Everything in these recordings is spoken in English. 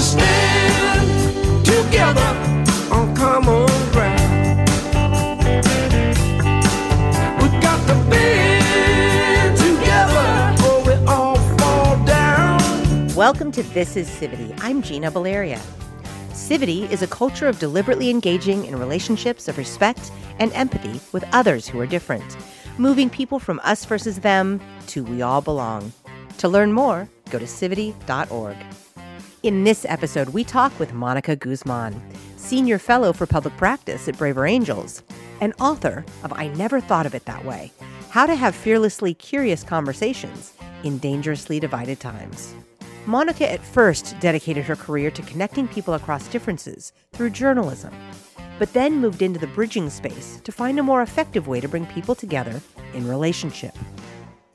stand together on common ground. Welcome to This is Civity. I'm Gina Baleria. Civity is a culture of deliberately engaging in relationships of respect and empathy with others who are different, moving people from us versus them to we all belong. To learn more, go to civity.org. In this episode, we talk with Monica Guzman, Senior Fellow for Public Practice at Braver Angels, and author of I Never Thought of It That Way How to Have Fearlessly Curious Conversations in Dangerously Divided Times. Monica at first dedicated her career to connecting people across differences through journalism, but then moved into the bridging space to find a more effective way to bring people together in relationship.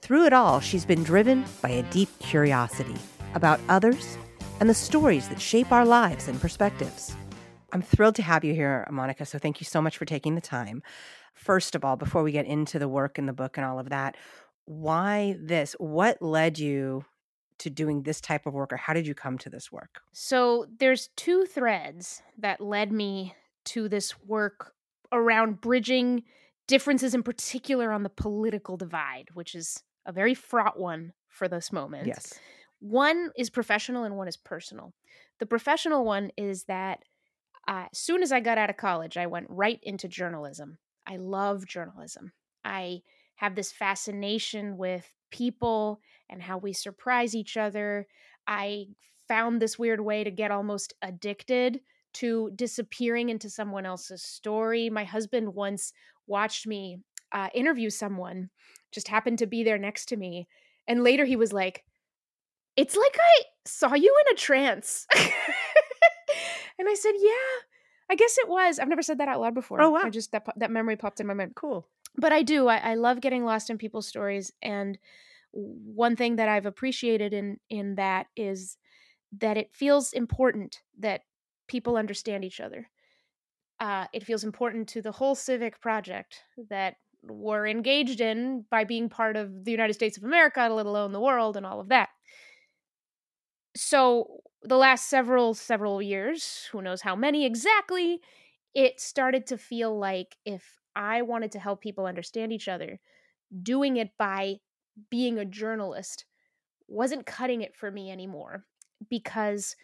Through it all, she's been driven by a deep curiosity about others and the stories that shape our lives and perspectives. I'm thrilled to have you here, Monica, so thank you so much for taking the time. First of all, before we get into the work in the book and all of that, why this? What led you to doing this type of work or how did you come to this work? So there's two threads that led me to this work around bridging differences in particular on the political divide, which is a very fraught one for this moment. Yes. One is professional and one is personal. The professional one is that uh, as soon as I got out of college, I went right into journalism. I love journalism. I have this fascination with people and how we surprise each other. I found this weird way to get almost addicted to disappearing into someone else's story. My husband once watched me uh, interview someone, just happened to be there next to me. And later he was like, It's like I saw you in a trance. and I said, Yeah, I guess it was. I've never said that out loud before. Oh, wow. I just, that, that memory popped in my mind Cool. but I do. I, I love getting lost in people's stories, and one thing that I've appreciated in in that is that it feels important that people understand each other. Uh, it feels important to the whole civic project that we're engaged in by being part of the United States of America, let alone the world, and all of that. So the last several several years, who knows how many exactly, it started to feel like if I wanted to help people understand each other, doing it by being a journalist wasn't cutting it for me anymore because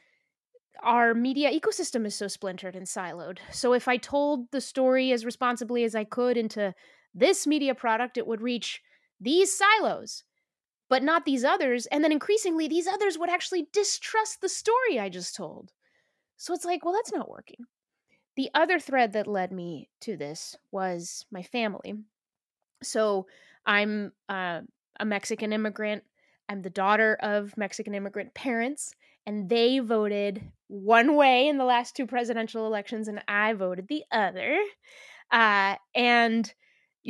our media ecosystem is so splintered and siloed. So if I told the story as responsibly as I could into this media product, it would reach these silos, but not these others. And then increasingly, these others would actually distrust the story I just told. So it's like, well, that's not working. The other thread that led me to this was my family. So I'm uh, a Mexican immigrant. I'm the daughter of Mexican immigrant parents, and they voted one way in the last two presidential elections, and I voted the other. Uh, and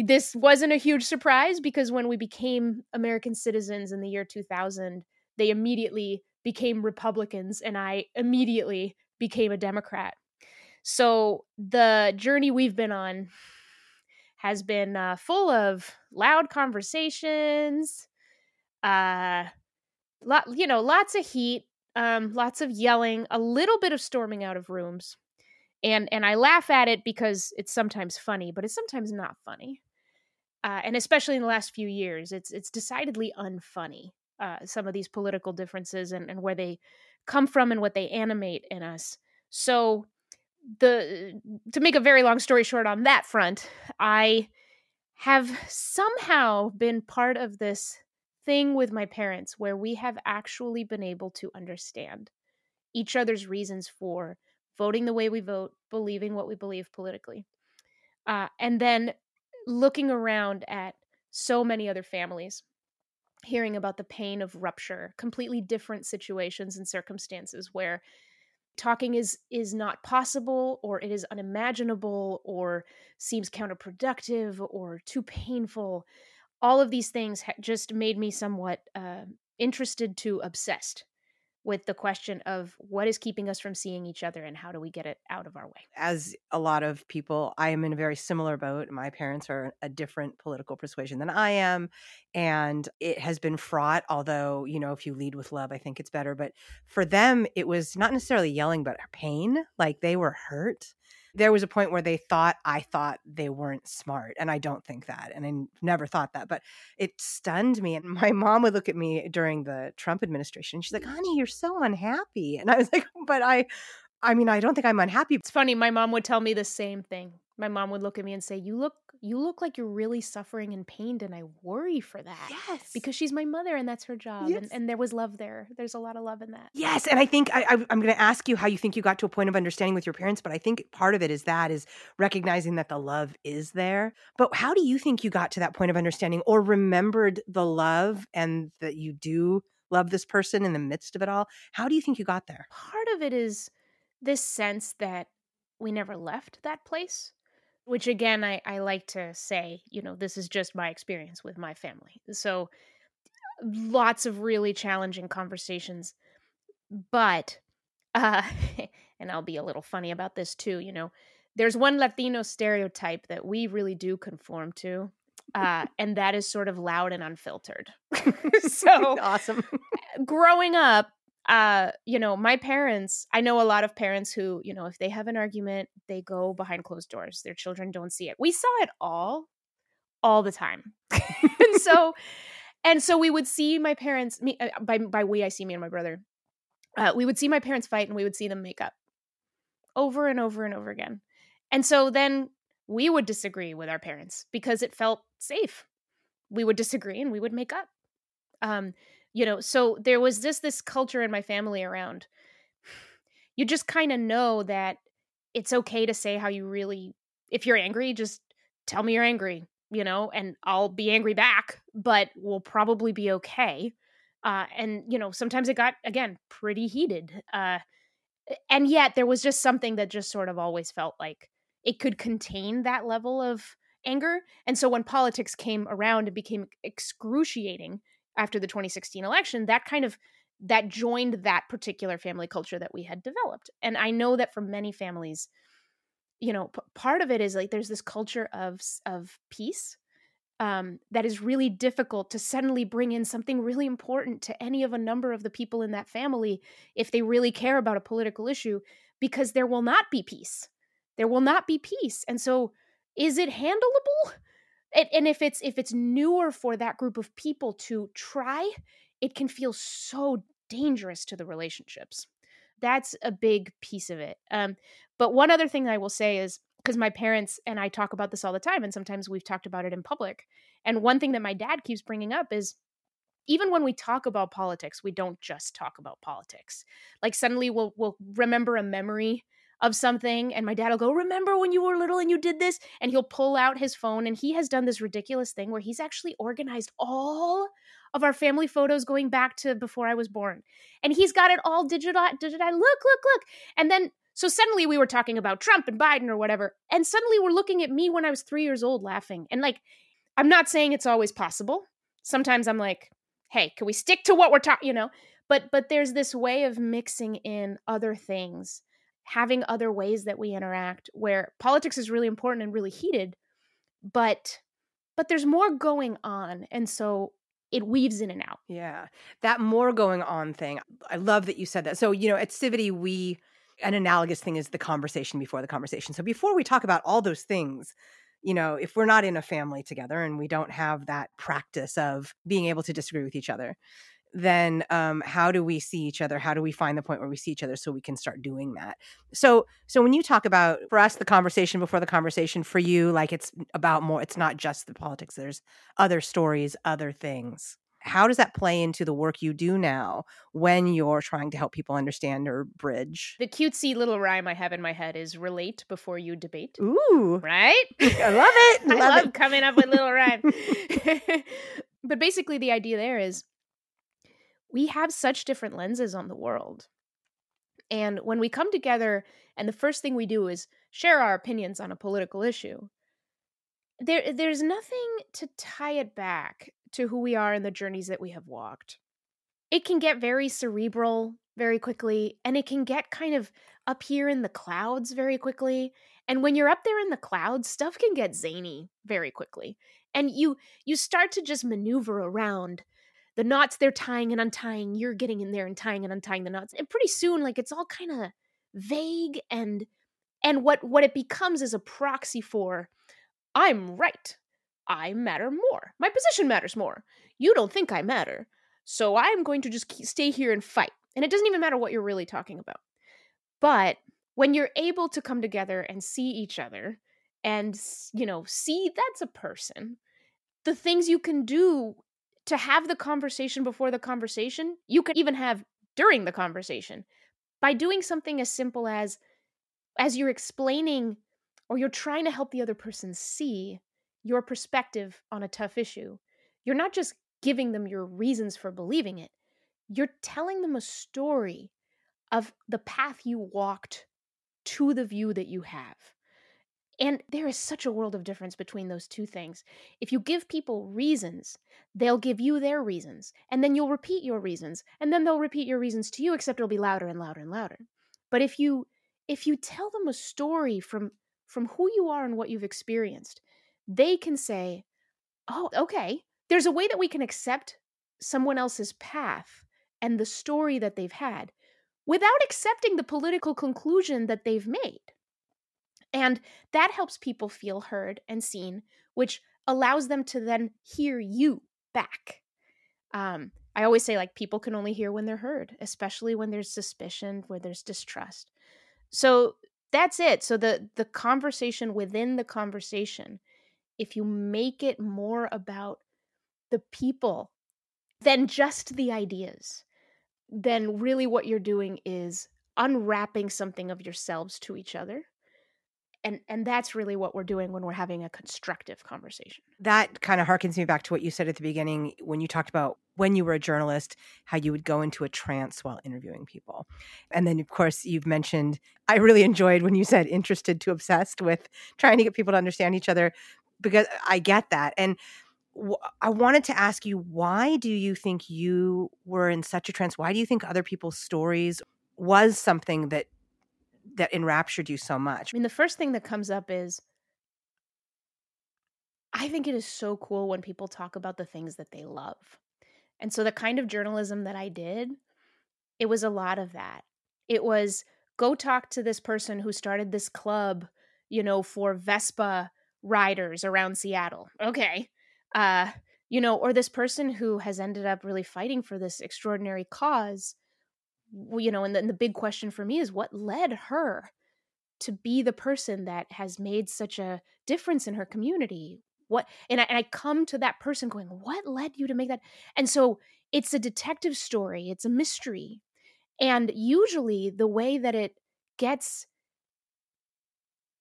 this wasn't a huge surprise because when we became American citizens in the year 2000, they immediately became Republicans, and I immediately became a Democrat. So the journey we've been on has been uh, full of loud conversations, uh, lot you know, lots of heat, um, lots of yelling, a little bit of storming out of rooms, and and I laugh at it because it's sometimes funny, but it's sometimes not funny, uh, and especially in the last few years, it's it's decidedly unfunny. Uh, some of these political differences and, and where they come from and what they animate in us. So the to make a very long story short on that front, I have somehow been part of this thing with my parents where we have actually been able to understand each other's reasons for voting the way we vote, believing what we believe politically. Uh, and then looking around at so many other families, hearing about the pain of rupture, completely different situations and circumstances where talking is is not possible or it is unimaginable or seems counterproductive or too painful. All of these things ha- just made me somewhat uh, interested to obsessed with the question of what is keeping us from seeing each other and how do we get it out of our way. As a lot of people, I am in a very similar boat. My parents are a different political persuasion than I am. And it has been fraught, although, you know, if you lead with love, I think it's better. But for them, it was not necessarily yelling, but pain. Like they were hurt there was a point where they thought I thought they weren't smart. And I don't think that. And I never thought that. But it stunned me. And my mom would look at me during the Trump administration. She's like, honey, you're so unhappy. And I was like, but I, I mean, I don't think I'm unhappy. It's funny. My mom would tell me the same thing. My mom would look at me and say, "You look you look like you're really suffering and pained and I worry for that." Yes. Because she's my mother and that's her job Yes. and, and there was love there. There's a lot of love in that. Yes, and I think I, I, I'm going to ask you how you think you got to a point of understanding with your parents, but I think part of it is that is recognizing that the love is there. But how do you think you got to that point of understanding, or remembered the love and that you do love this person in the midst of it all? How do you think you got there? Part of it is this sense that we never left that place. Which again I, I like to say, you know, this is just my experience with my family. So lots of really challenging conversations. But uh and I'll be a little funny about this too, you know. There's one Latino stereotype that we really do conform to. Uh, and that is sort of loud and unfiltered. so awesome. growing up, uh, you know, my parents, I know a lot of parents who, you know, if they have an argument, they go behind closed doors. Their children don't see it. We saw it all, all the time. and so, and so we would see my parents, me, uh, by, by we, I see me and my brother. Uh, we would see my parents fight and we would see them make up over and over and over again. And so then we would disagree with our parents because it felt safe. We would disagree and we would make up. Um, you know, so there was just this culture in my family around you just kind of know that it's okay to say how you really if you're angry, just tell me you're angry, you know, and I'll be angry back, but we'll probably be okay. Uh, and you know, sometimes it got again pretty heated. Uh, and yet there was just something that just sort of always felt like it could contain that level of anger. And so when politics came around and became excruciating after the 2016 election, that kind of that joined that particular family culture that we had developed. And I know that for many families, you know, p- part of it is like there's this culture of of peace um, that is really difficult to suddenly bring in something really important to any of a number of the people in that family if they really care about a political issue, because there will not be peace. There will not be peace, and so is it handleable? And, if it's if it's newer for that group of people to try, it can feel so dangerous to the relationships. That's a big piece of it. Um, but one other thing I will say is because my parents and I talk about this all the time, and sometimes we've talked about it in public. And one thing that my dad keeps bringing up is even when we talk about politics, we don't just talk about politics. Like suddenly we'll we'll remember a memory of something, and my dad will go, "Remember when you were little and you did this?" And he'll pull out his phone, and he has done this ridiculous thing where he's actually organized all of our family photos going back to before I was born, and he's got it all digital. Digital. Look, look, look, and then so suddenly we were talking about Trump and Biden or whatever, and suddenly we're looking at me when I was three years old laughing. And like, I'm not saying it's always possible. Sometimes I'm like, hey, can we stick to what we're talking, you know? But but there's this way of mixing in other things, having other ways that we interact where politics is really important and really heated, but but there's more going on. And so it weaves in and out. Yeah. That more going on thing. I love that you said that. So, you know, at Civity, we, an analogous thing is the conversation before the conversation. So, before we talk about all those things, you know, if we're not in a family together and we don't have that practice of being able to disagree with each other, then um, how do we see each other? How do we find the point where we see each other so we can start doing that? So, so when you talk about for us the conversation before the conversation, for you, like it's about more. It's not just the politics. There's other stories, other things. How does that play into the work you do now when you're trying to help people understand or bridge? The cutesy little rhyme I have in my head is relate before you debate. Ooh, Right? I love it. I Love love it. coming up with little rhyme. but basically, the idea there is we have such different lenses on the world. And when we come together and the first thing we do is share our opinions on a political issue, there there's nothing to tie it back to who we are and the journeys that we have walked. It can get very cerebral very quickly and it can get kind of up here in the clouds very quickly and when you're up there in the clouds stuff can get zany very quickly and you you start to just maneuver around the knots they're tying and untying you're getting in there and tying and untying the knots and pretty soon like it's all kind of vague and and what what it becomes is a proxy for i'm right. I matter more. My position matters more. You don't think i matter. So i'm going to just stay here and fight. And it doesn't even matter what you're really talking about. But when you're able to come together and see each other and you know see that's a person the things you can do to have the conversation before the conversation you can even have during the conversation. By doing something as simple as as you're explaining or you're trying to help the other person see your perspective on a tough issue you're not just giving them your reasons for believing it you're telling them a story of the path you walked to the view that you have and there is such a world of difference between those two things. If you give people reasons, they'll give you their reasons, and then you'll repeat your reasons, and then they'll repeat your reasons to you, except it'll be louder and louder and louder. But if you if you tell them a story from from who you are and what you've experienced, they can say, "Oh, okay, there's a way that we can accept someone else's path and the story that they've had without accepting the political conclusion that they've made." And that helps people feel heard and seen, which allows them to then hear you back. Um, I always say, like, people can only hear when they're heard, especially when there's suspicion, where there's distrust. So that's it. So the the conversation within the conversation, if you make it more about the people than just the ideas, then really what you're doing is unwrapping something of yourselves to each other and and that's really what we're doing when we're having a constructive conversation. That kind of harkens me back to what you said at the beginning when you talked about when you were a journalist how you would go into a trance while interviewing people. And then of course you've mentioned i really enjoyed when you said interested to obsessed with trying to get people to understand each other because i get that. And I wanted to ask you why do you think you were in such a trance? Why do you think other people's stories was something that that enraptured you so much? I mean, the first thing that comes up is I think it is so cool when people talk about the things that they love. And so the kind of journalism that I did, it was a lot of that. It was go talk to this person who started this club, you know, for Vespa riders around Seattle. Okay. Uh, you know, or this person who has ended up really fighting for this extraordinary cause you know, and the, the big question for me is what led her to be the person that has made such a difference in her community? What and I, and I come to that person going, what led you to make that? And so it's a detective story, it's a mystery. And usually the way that it gets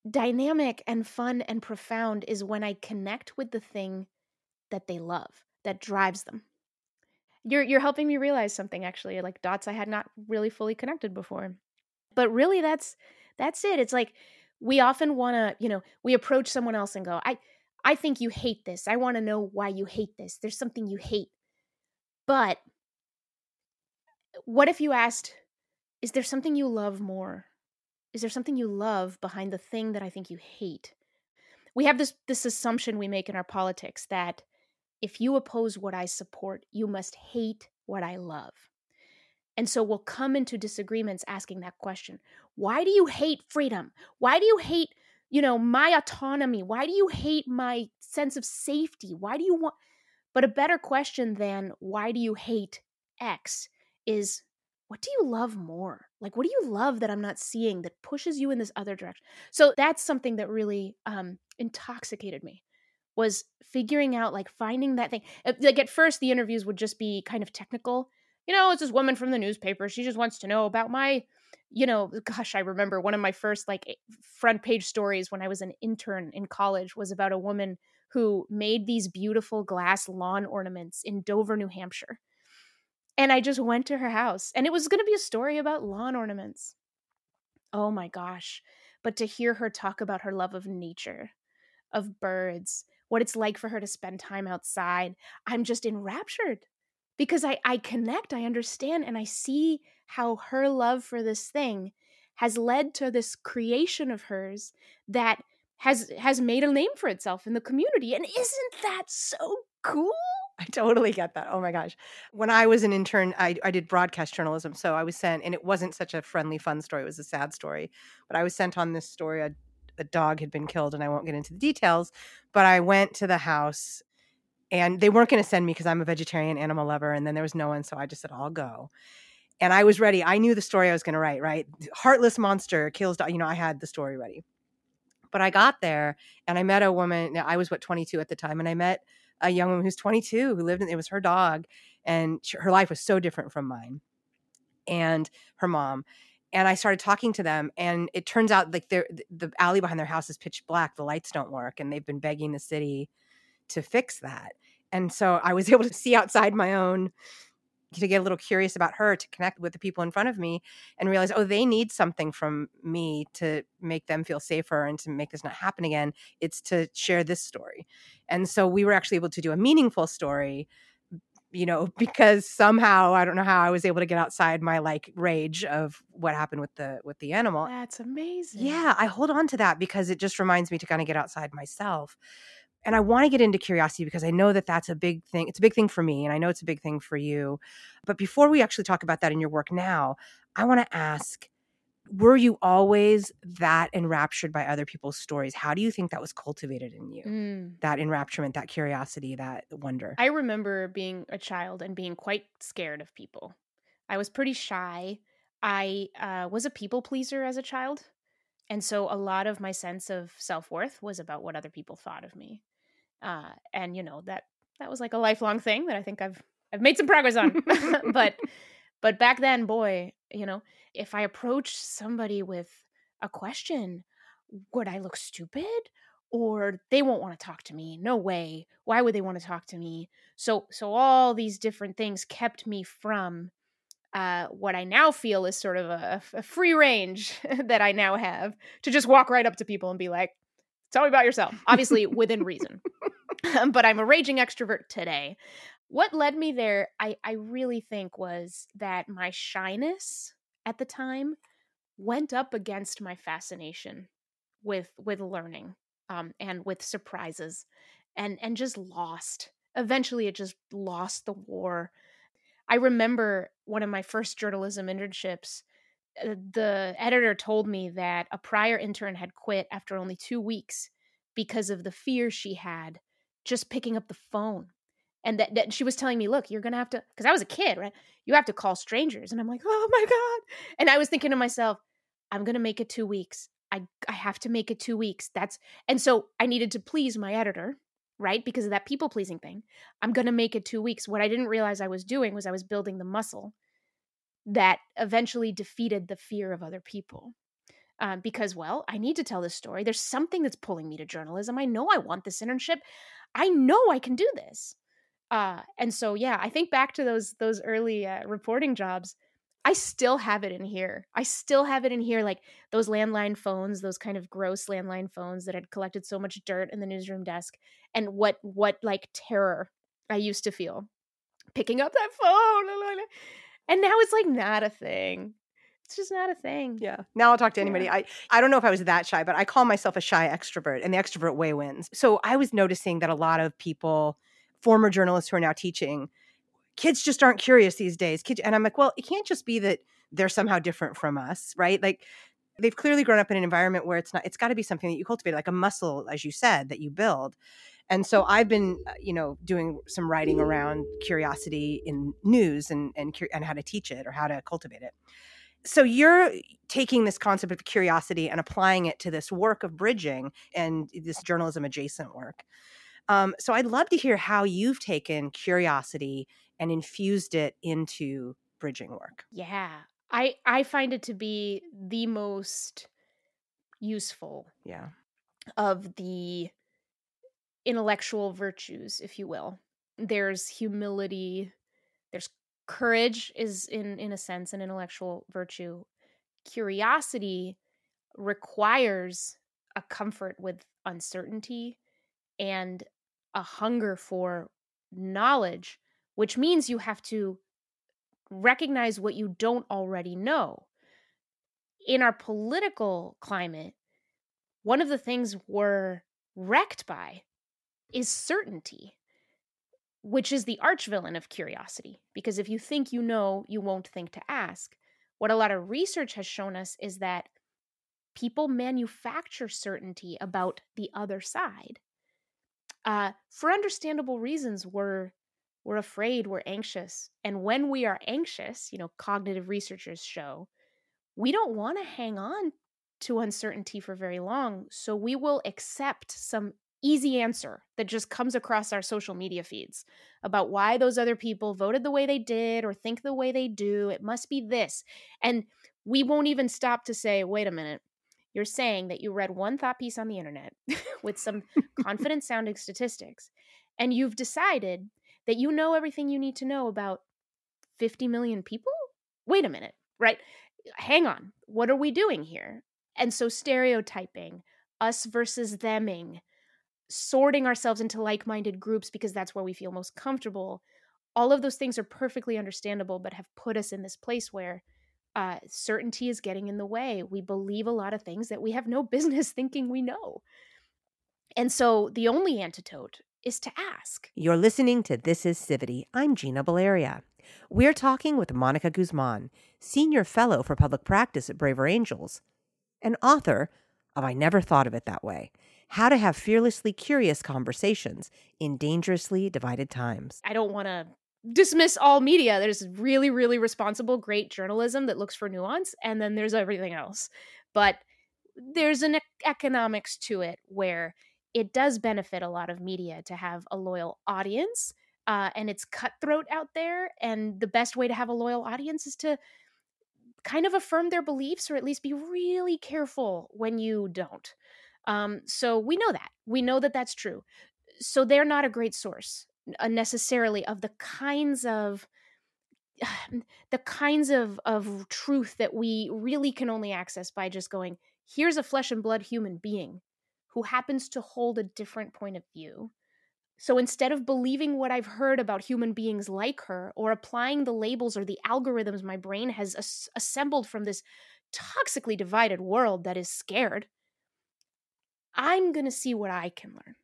dynamic and fun and profound is when I connect with the thing that they love, that drives them. You're you're helping me realize something actually, uh, like dots I had not really fully connected before. But really that's that's it. It's like we often want to, you know, we approach someone else and go, "I I think you hate this. I want to know why you hate this. There's something you hate." But what if you asked, "Is there something you love more? Is there something you love behind the thing that I think you hate?" We have this this assumption we make in our politics that if you oppose what I support, you must hate what I love. And so we'll come into disagreements asking that question Why do you hate freedom? Why do you hate, you know, my autonomy? Why do you hate my sense of safety? Why do you want. But a better question than why do you hate X is what do you love more? Like, what do you love that I'm not seeing that pushes you in this other direction? So that's something that really um, intoxicated me was figuring out like finding that thing. Uh, like at first, the interviews would just be kind of technical. You know, it's this woman from the newspaper. She just wants to know about my, you know, gosh, I remember one of my first like front page stories when I was an intern in college was about a woman who made these beautiful glass lawn ornaments in Dover, New Hampshire. And I just went to her house and it was going to be a story about lawn ornaments. Oh my gosh. But to hear her talk about her love of nature, of birds, what it's like for her to spend time outside. I'm just enraptured because I I connect, I understand and I see how her love for this thing has led to this creation of hers that has has made a name for itself in the community. And isn't that so cool? I totally get that. Oh my gosh. When I was an intern, I, I did broadcast journalism. So I was sent, and it wasn't such a friendly, fun story. It was a sad story. But I was sent on this story. A, a dog had been killed, and I won't get into the details. But I went to the house, and they weren't going to send me because I'm a vegetarian animal lover. And then there was no one. So I just said, I'll go. And I was ready. I knew the story I was going to write, right? Heartless monster kills dog. You know, I had the story ready. But I got there and I met a woman. I was, what, 22 at the time. And I met a young woman who's 22 who lived in it was her dog and she, her life was so different from mine and her mom and i started talking to them and it turns out like the the alley behind their house is pitch black the lights don't work and they've been begging the city to fix that. And so i was able to see outside my own to get a little curious about her to connect with the people in front of me and realize oh they need something from me to make them feel safer and to make this not happen again. It's to share this story. And so we were actually able to do a meaningful story you know because somehow i don't know how i was able to get outside my like rage of what happened with the with the animal That's amazing. yeah i hold on to that because it just reminds me to kind of get outside myself and I want to get into curiosity because I know that that's a big thing. It's a big thing for me, and I know it's a big thing for you. But before we actually talk about that in your work now, I want to ask were you always that enraptured by other people's stories? How do you think that was cultivated in you? Mm. That enrapturement, that curiosity, that wonder? I remember being a child and being quite scared of people. I was pretty shy. I uh, was a people pleaser as a child. And so a lot of my sense of self worth was about what other people thought of me. Uh, and you know that that was like a lifelong thing that I think I've I've made some progress on. but but back then, boy, you know, if I approached somebody with a question, would I look stupid? Or they won't want to talk to me. No way. Why would they want to talk to me? So so all these different things kept me from uh, what I now feel is sort of a, a free range that I now have to just walk right up to people and be like, tell me about yourself. Obviously, within reason. but I'm a raging extrovert today. What led me there, I, I really think, was that my shyness at the time went up against my fascination with with learning um, and with surprises and and just lost eventually it just lost the war I remember one of my first journalism internships. uh, The editor told me that a prior intern had quit after only two weeks because of the fear she had just picking up the phone. And that, that she was telling me, look, you're to have to, because I was a kid, right? You have to call strangers. And I'm like, oh my God. And I was thinking to myself, I'm to make it two weeks. I, I have to make it two weeks. That's, and so I needed to please my editor right? Because of that people pleasing thing. I'm to make it two weeks. What I didn't realize I was doing was I was building the muscle that eventually defeated the fear of other people. Um, because, well, I need to tell this story. There's something that's pulling me to journalism. I know I want this internship. I know I can do this. Uh, and so, yeah, I think back to those those early uh, reporting jobs. I still have it in here. I still have it in here, like those landline phones, those kind of gross landline phones that had collected so much dirt in the newsroom desk, and what what like terror I used to feel picking up that phone. And now it's like not a thing. It's just not a thing. Yeah. Now I'll talk to anybody. I, I don't know if I was that shy, but I call myself a shy extrovert, and the extrovert way wins. So I was noticing that a lot of people, former journalists who are now teaching, kids just aren't curious these days. Kids, and I'm like, well, it can't just be that they're somehow different from us, right? Like they've clearly grown up in an environment where it's not. It's got to be something that you cultivate, like a muscle, as you said, that you build. And so I've been, uh, you know, doing some writing around curiosity in news and and and how to teach it or how to cultivate it. So you're taking this concept of curiosity and applying it to this work of bridging and this journalism adjacent work. Um, so I'd love to hear how you've taken curiosity and infused it into bridging work. Yeah. I I find it to be the most useful Yeah. of the intellectual virtues, if you will. There's humility, there's courage is in in a sense an intellectual virtue. Curiosity requires a comfort with uncertainty and a hunger for knowledge which means you have to recognize what you don't already know. In our political climate, one of the things we're wrecked by is certainty, which is the arch villain of curiosity. Because if you think you know, you won't think to ask. What a lot of research has shown us is that people manufacture certainty about the other side. Uh, for understandable reasons, we're we're afraid, we're anxious. And when we are anxious, you know, cognitive researchers show, we don't want to hang on to uncertainty for very long. So we will accept some easy answer that just comes across our social media feeds about why those other people voted the way they did or think the way they do. It must be this. And we won't even stop to say, wait a minute, you're saying that you read one thought piece on the internet with some confident sounding statistics, and you've decided that you know everything you need to know about 50 million people? Wait a minute, right? Hang on. What are we doing here? And so stereotyping, us versus theming, sorting ourselves into like minded groups because that's where we feel most comfortable. All of those things are perfectly understandable, but have put us in this place where uh, certainty is getting in the way. We believe a lot of things that we have no business thinking we know. And so the only antidote is to ask. You're listening to This is Civity. I'm Gina Baleria. We're talking with Monica Guzman, Senior Fellow for Public Practice at Braver Angels, and author of I Never Thought of It That Way How to Have Fearlessly Curious Conversations in Dangerously Divided Times. I don't want to dismiss all media. There's really, really responsible, great journalism that looks for nuance, and then there's everything else. But there's an economics to it where it does benefit a lot of media to have a loyal audience. Uh, and it's cutthroat out there. And the best way to have a loyal audience is to kind of affirm their beliefs or at least be really careful when you don't. Um, so we know that. We know that that's true. So they're not a great source Uh, necessarily of the kinds of the kinds of of truth that we really can only access by just going here's a flesh and blood human being who happens to hold a different point of view so instead of believing what I've heard about human beings like her or applying the labels or the algorithms my brain has as- assembled from this toxically divided world that is scared, I'm going to see what I can learn.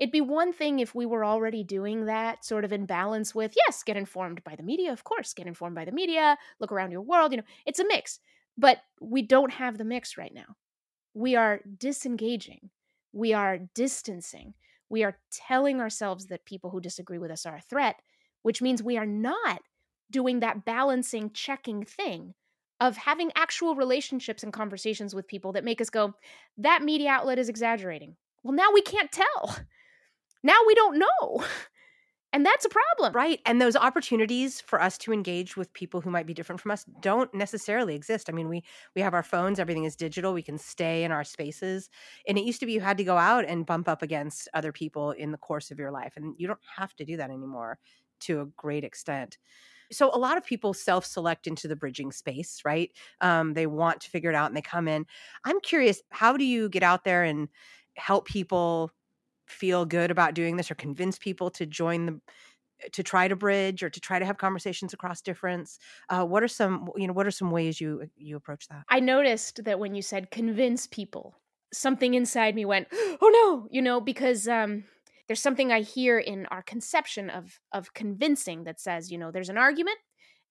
It'd be one thing if we were already doing that, sort of in balance with, yes, get informed by the media, of course, get informed by the media, look around your world, you know, it's a mix. But we don't have the mix right now. We are disengaging, we are distancing, we are telling ourselves that people who disagree with us are a threat, which means we are not doing that balancing, checking thing of having actual relationships and conversations with people that make us go, that media outlet is exaggerating. Well, now we can't tell. Now we don't know. And that's a problem. Right. And those opportunities for us to engage with people who might be different from us don't necessarily exist. I mean, we we have our phones, everything is digital. We can stay in our spaces. And it used to be you had to go out and bump up against other people in the course of your life. And you don't have to do that anymore to a great extent. So a lot of people self-select into the bridging space, right? Um, they want to figure it out and they come in. I'm curious, how do you get out there and help people feel good about doing this or convince people to join the to try to bridge or to try to have conversations across difference uh, what are some you know what are some ways you you approach that? I noticed that when you said convince people something inside me went oh no you know because um there's something i hear in our conception of of convincing that says you know there's an argument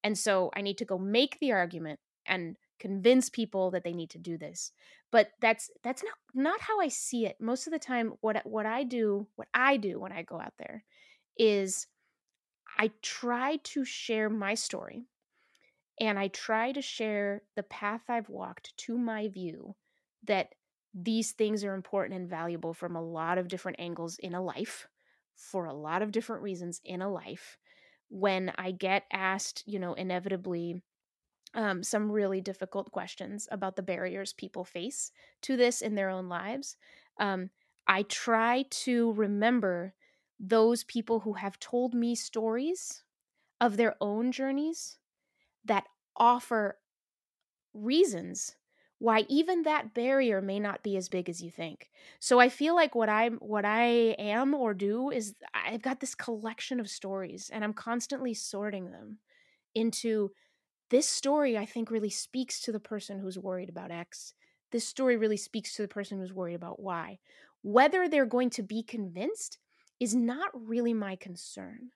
and so i need to go make the argument and convince people that they need to do this but that's that's not not how i see it. Most of the time what what i do what i do when i go out there is i try to share my story and i try to share the path i've walked to my view that these things are important and valuable from a lot of different angles in a life for a lot of different reasons in a life. When i get asked you know inevitably um, some really difficult questions about the barriers people face to this in their own lives. Um, I try to remember those people who have told me stories of their own journeys that offer reasons why even that barrier may not be as big as you think. So I feel like what I'm what I am or do is I've got this collection of stories and I'm constantly sorting them into this story I think really speaks to the person who's worried about X. This story really speaks to the person who's worried about Y. Whether they're going to be convinced is not really my concern.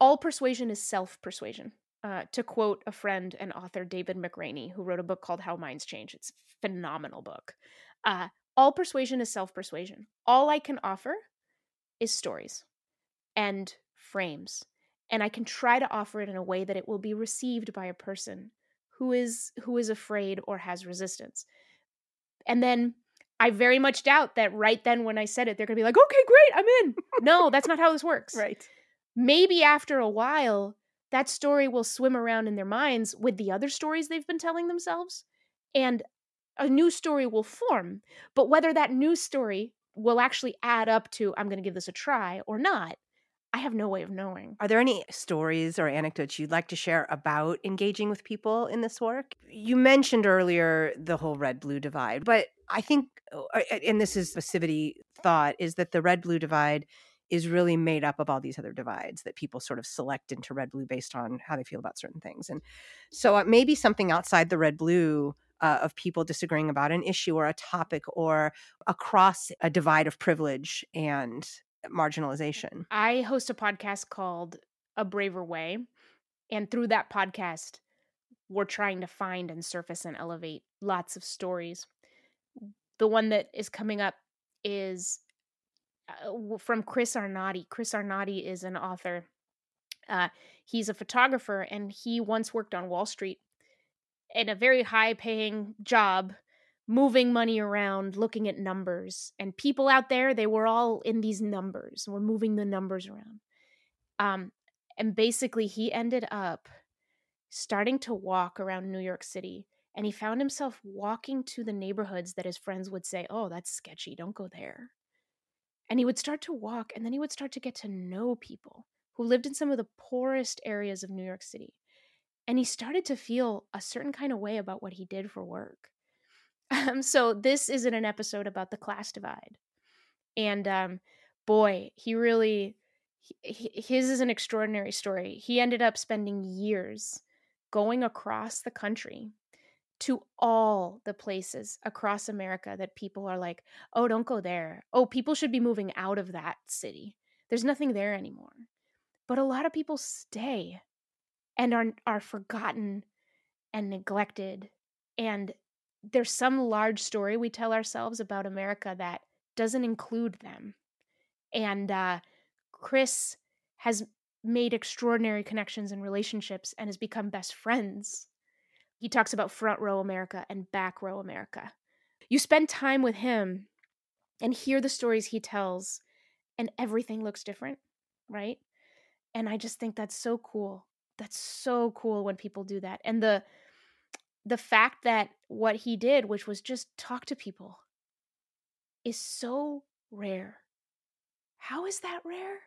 All persuasion is self persuasion. Uh, to quote a friend and author, David McRaney, who wrote a book called How Minds Change. It's a phenomenal book. Uh, all persuasion is self persuasion. All I can offer is stories and frames. And I can try to offer it in a way that it will be received by a person who is who is afraid or has resistance. And then I very much doubt that right then when I said it, they're gonna be like, okay, great, I'm in. no, that's not how this works. Right. Maybe after a while, that story will swim around in their minds with the other stories they've been telling themselves and a new story will form but whether that new story will actually add up to i'm going to give this a try or not i have no way of knowing Are there any stories or anecdotes you'd like to share about engaging with people in this work? You mentioned earlier the whole red blue divide, but I think, uh, and this is passivity thought, is that the red blue divide is really made up of all these other divides that people sort of select into red blue based on how they feel about certain things. And so uh, maybe something outside the red blue uh, of people disagreeing about an issue or a topic or across a divide of privilege and marginalization. i host a podcast called a braver way and through that podcast we're trying to find and surface and elevate lots of stories the one that is coming up is uh, from Chris Arnade. Chris Arnade is an author. Uh, he's a photographer and he once worked on Wall Street in a very high paying job, moving money around, looking at numbers. And people out there, they were all in these numbers, We're moving the numbers around. Um, and basically, he ended up starting to walk around New York City. And he found himself walking to the neighborhoods that his friends would say, Oh, that's sketchy. Don't go there. And he would start to walk, and then he would start to get to know people who lived in some of the poorest areas of New York City. And he started to feel a certain kind of way about what he did for work. Um, so, this isn't an episode about the class divide. And um, boy, he really, he, his is an extraordinary story. He ended up spending years going across the country to all the places across America that people are like, oh, don't go there. Oh, people should be moving out of that city. There's nothing there anymore. But a lot of people stay and are are forgotten and neglected. And there's some large story we tell ourselves about America that doesn't include them. And uh, Chris has made extraordinary connections and relationships and has become best friends he talks about front row America and back row America. You spend time with him and hear the stories he tells, and everything looks different, right? And I just think that's so cool. That's so cool when people do that. And the the fact that what he did, which was just talk to people, is so rare. How is that rare?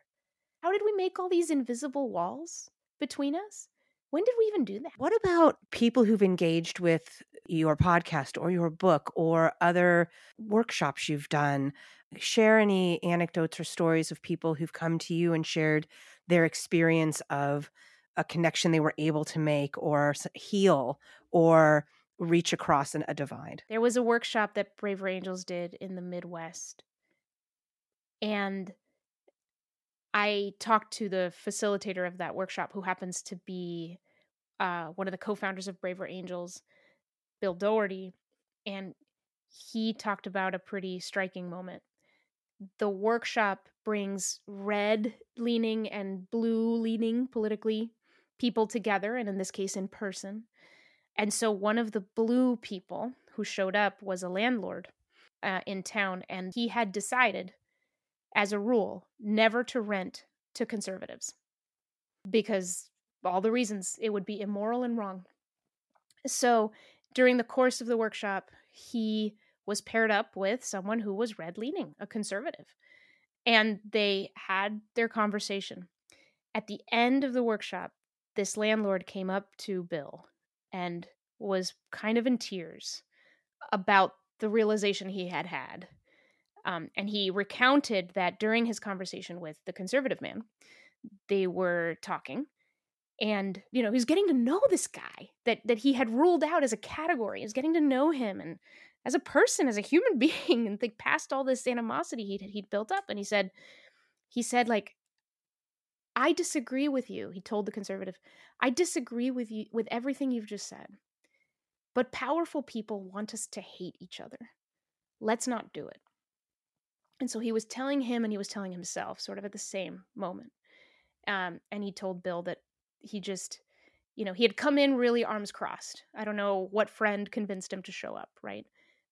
How did we make all these invisible walls between us? When did we even do that? What about people who've engaged with your podcast or your book or other workshops you've done? Share any anecdotes or stories of people who've come to you and shared their experience of a connection they were able to make or heal or reach across an, a divide. There was a workshop that Braver Angels did in the Midwest. And I talked to the facilitator of that workshop, who happens to be uh, one of the co founders of Braver Angels, Bill Doherty. And he talked about a pretty striking moment. The workshop brings red leaning and blue leaning politically people together, and in this case, in person. And so one of the blue people who showed up was a landlord uh, in town, and he had decided, as a rule, never to rent to conservatives because all the reasons it would be immoral and wrong. So during the course of the workshop, he was paired up with someone who was red leaning, a conservative, and they had their conversation. At the end of the workshop, this landlord came up to Bill and was kind of in tears about the realization he had had. Um, and he recounted that during his conversation with the conservative man, they were talking and you know he's getting to know this guy that that he had ruled out as a category is getting to know him and as a person as a human being and think past all this animosity he'd, he'd built up and he said he said like i disagree with you he told the conservative. I disagree with you with everything you've just said. But powerful people want us to hate each other. Let's not do it. And so he was telling him and he was telling himself sort of at the same moment um, and he told bill that he just you know he had come in really arms crossed. I don't know what friend convinced him to show up right?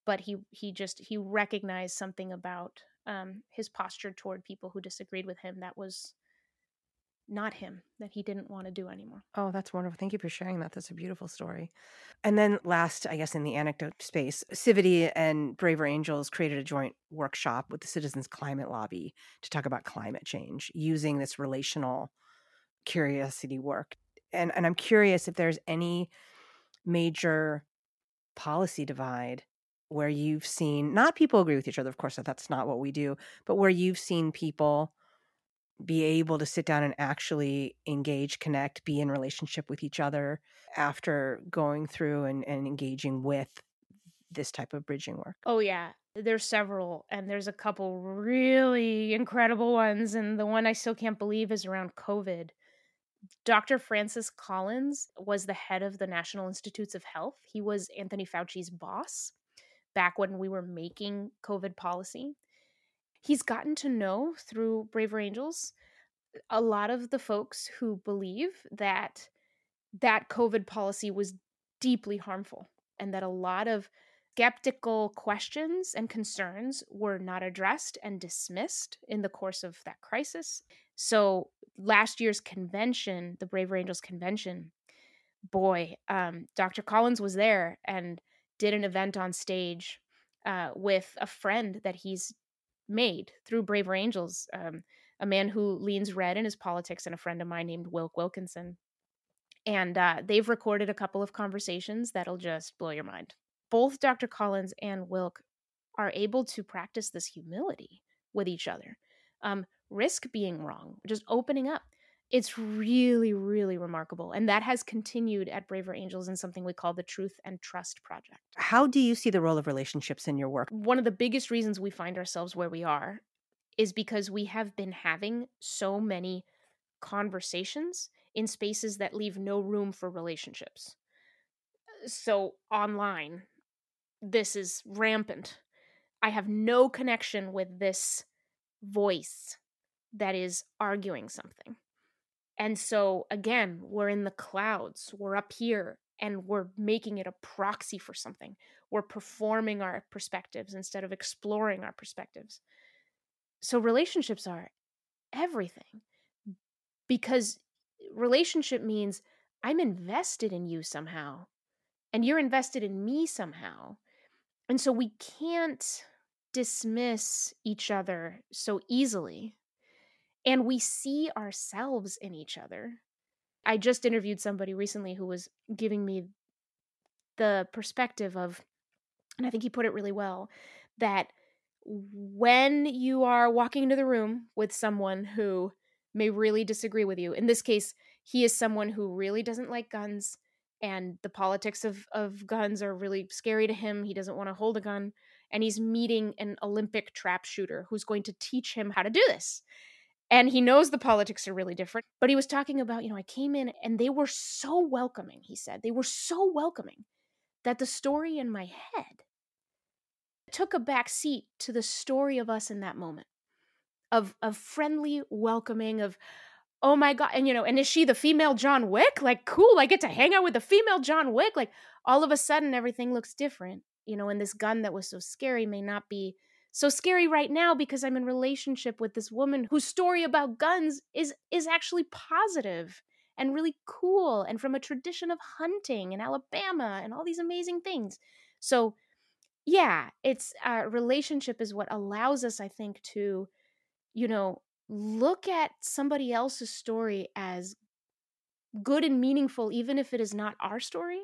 But he he just he recognized something about um, his posture toward people who disagreed with him that was not him that he didn't want to do anymore Oh, that's wonderful. Thank you for sharing that. That's a beautiful story. And then last, I guess in the anecdote space, Civity and Braver Angels created a joint workshop with the Citizens Climate Lobby to talk about climate change using this relational curiosity work. And and I'm curious if there's any major policy divide where you've seen not people agree with each other, of course, that that's not what we do, but where you've seen people be able to sit down and actually engage, connect, be in relationship with each other after going through and, and engaging with this type of bridging work. oh yeah. There's several and there's a couple really incredible ones and the one i still can't believe is around covid. Dr francis collins was the head of the national institutes of health. He was anthony fauci's boss back when we were making covid policy he's gotten to know through braver angels a lot of the folks who believe that that covid policy was deeply harmful and that a lot of skeptical questions and concerns were not addressed and dismissed in the course of that crisis. So last year's convention the braver angels convention boy um, dr collins was there and did an event on stage uh, with a friend that he's made through braver angels um, a man who leans red in his politics and a friend of mine named wilk wilkinson. And uh, they've recorded a couple of conversations that'll just blow your mind. Both dr collins and wilk are able to practice this humility with each other um, risk being wrong just opening up it's really really remarkable and that has continued at braver angels in something we call the truth and trust project How do you see the role of relationships in your work? one of the biggest reasons we find ourselves where we are is because we have been having so many conversations in spaces that leave no room for relationships. Uh, so, online, this is rampant. I have no connection with this voice that is arguing something. And so, again, we're in the clouds, we're up here, and we're making it a proxy for something. We're performing our perspectives instead of exploring our perspectives. So, relationships are everything because relationship means I'm invested in you somehow, and you're invested in me somehow. And so, we can't dismiss each other so easily and we see ourselves in each other. I just interviewed somebody recently who was giving me the perspective of, and I think he put it really well, that when you are walking into the room with someone who may really disagree with you, in this case, he is someone who really doesn't like guns and the politics of, of guns are really scary to him. He doesn't want to hold a gun. And he's meeting an Olympic trap shooter who's going to teach him how to do this and he knows the politics are really different but he was talking about you know i came in and they were so welcoming he said. They were so welcoming that the story in my head took a back seat to the story of us in that moment of of friendly welcoming of oh my god and you know and is she the female john wick? Like cool i get to hang out with the female john wick like all of a sudden everything looks different you know and this gun that was so scary may not be so scary right now because I'm in relationship with this woman whose story about guns is is actually positive and really cool and from a tradition of hunting in Alabama and all these amazing things. So yeah, it's uh, relationship is what allows us, I think, to you know look at somebody else's story as good and meaningful, even if it is not our story,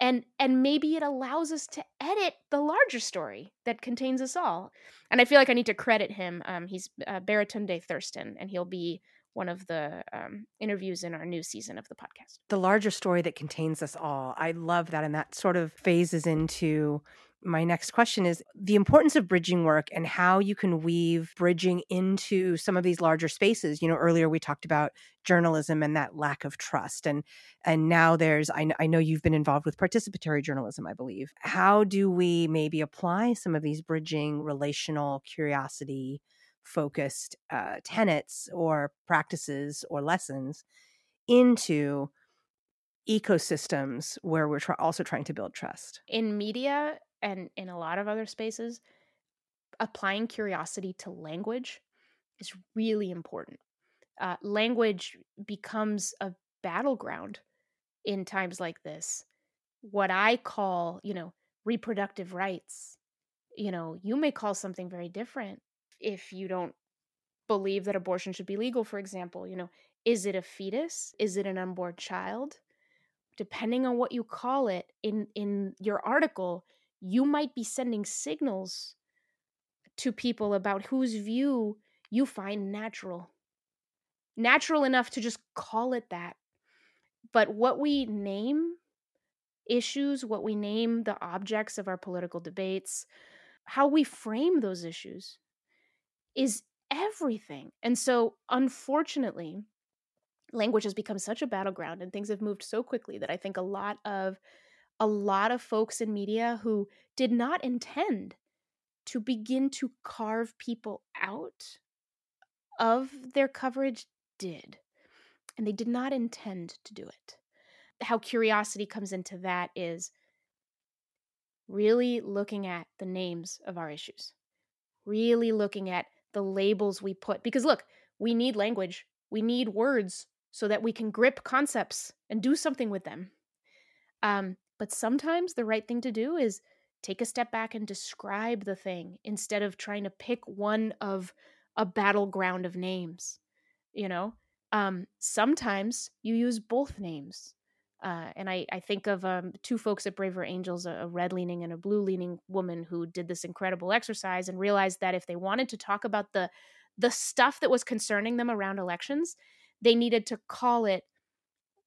and and maybe it allows us to edit the larger story that contains us all and i feel like i need to credit him um, he's uh, baratunde thurston and he'll be one of the um, interviews in our new season of the podcast. The larger story that contains us all i love that and that sort of phases into my next question is the importance of bridging work and how you can weave bridging into some of these larger spaces. You know earlier we talked about journalism and that lack of trust and and now there's I, I know you've been involved with participatory journalism i believe. How do we maybe apply some of these bridging relational curiosity focused uh, tenets or practices or lessons into ecosystems where we're also trying to build trust in media and in a lot of other spaces, applying curiosity to language is really important. Uh, language becomes a battleground in times like this. What I call, you know, reproductive rights, you know, you may call something very different if you don't believe that abortion should be legal, for example. You know, is it a fetus? Is it an unborn child? Depending on what you call it in in your article, you might be sending signals to people about whose view you find natural. Natural enough to just call it that. But what we name issues, what we name the objects of our political debates, how we frame those issues is everything. And so, unfortunately, language has become such a battleground and things have moved so quickly that I think a lot of a lot of folks in media who did not intend to begin to carve people out of their coverage did. And they did not intend to do it. How curiosity comes into that is really looking at the names of our issues, really looking at the labels we put. Because look, we need language, we need words so that we can grip concepts and do something with them. Um, but sometimes the right thing to do is take a step back and describe the thing instead of trying to pick one of a battleground of names. You know, um, sometimes you use both names. Uh, and I, I think of um, two folks at Braver Angels, a, a red leaning and a blue leaning woman who did this incredible exercise and realized that if they wanted to talk about the the stuff that was concerning them around elections, they needed to call it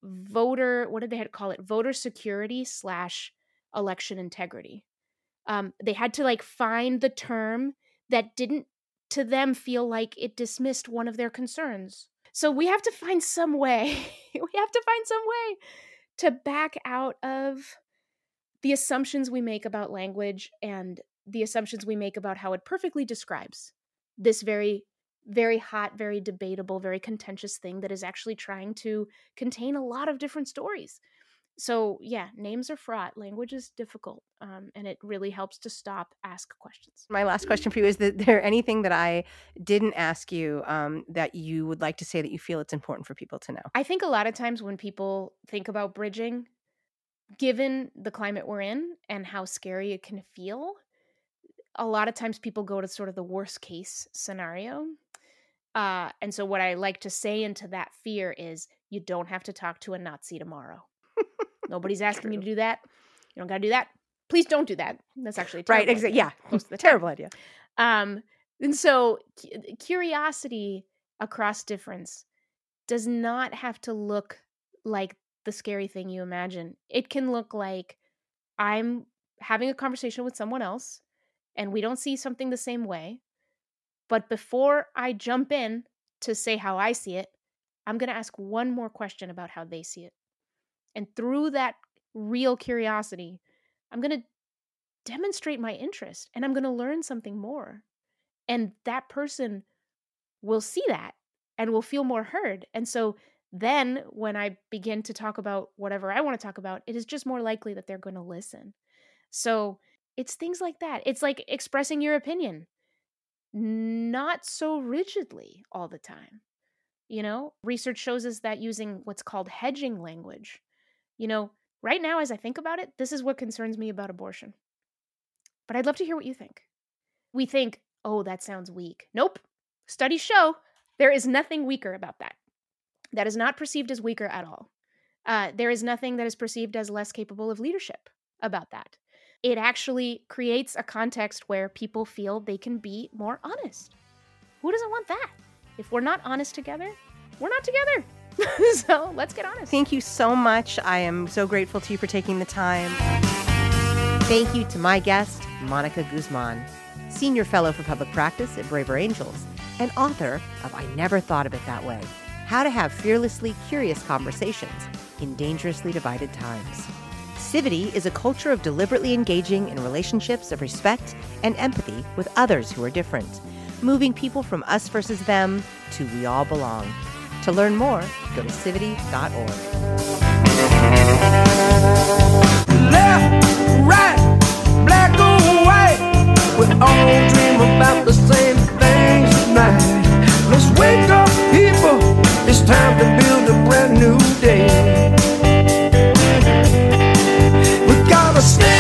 voter what did they had call it? Voter security slash election integrity. Um, they had to like find the term that didn't to them feel like it dismissed one of their concerns. So we have to find some way we have to find some way to back out of the assumptions we make about language and the assumptions we make about how it perfectly describes this very very hot, very debatable, very contentious thing that is actually trying to contain a lot of different stories. So, yeah, names are fraught. Language is difficult, um, and it really helps to stop, ask questions. My last question for you is: Is there anything that I didn't ask you um, that you would like to say that you feel it's important for people to know? I think a lot of times when people think about bridging, given the climate we're in and how scary it can feel, a lot of times people go to sort of the worst case scenario uh, and so, what I like to say into that fear is you don't have to talk to a Nazi tomorrow. Nobody's asking you to do that. You don't got to do that. Please don't do that. That's actually right. Exactly. Yeah. Most the terrible idea. Um, and so, curiosity across difference does not have to look like the scary thing you imagine. It can look like I'm having a conversation with someone else and we don't see something the same way but before I jump in to say how I see it, I'm going to ask one more question about how they see it. And through that real curiosity, I'm going to demonstrate my interest and I'm going to learn something more. And that person will see that and will feel more heard. And so then when I begin to talk about whatever I want to talk about, it is just more likely that they're going to listen. So it's things like that. It's like expressing your opinion not so rigidly all the time. You know, research shows us that using what's called hedging language, you know, right now, as I think about it, this is what concerns me about abortion. But I'd love to hear what you think. We think, oh, that sounds weak. Nope. Studies show there is nothing weaker about that. That is not perceived as weaker at all. Uh, there is nothing that is perceived as less capable of leadership about that. It actually creates a context where people feel they can be more honest. Who doesn't want that? If we're not honest together, we're not together. so let's get honest. Thank you so much. I am so grateful to you for taking the time. Thank you to my guest, Monica Guzman, Senior Fellow for Public Practice at Braver Angels, and author of I Never Thought of It That Way How to Have Fearlessly Curious Conversations in Dangerously Divided Times. Inclusivity is a culture of deliberately engaging in relationships of respect and empathy with others who are different, moving people from us versus them to we all belong. To learn more, go to civity.org. Left, right, black or white, we all dream about the same things tonight. Let's wake up, people, it's time to build a brand new day. Snake. stay.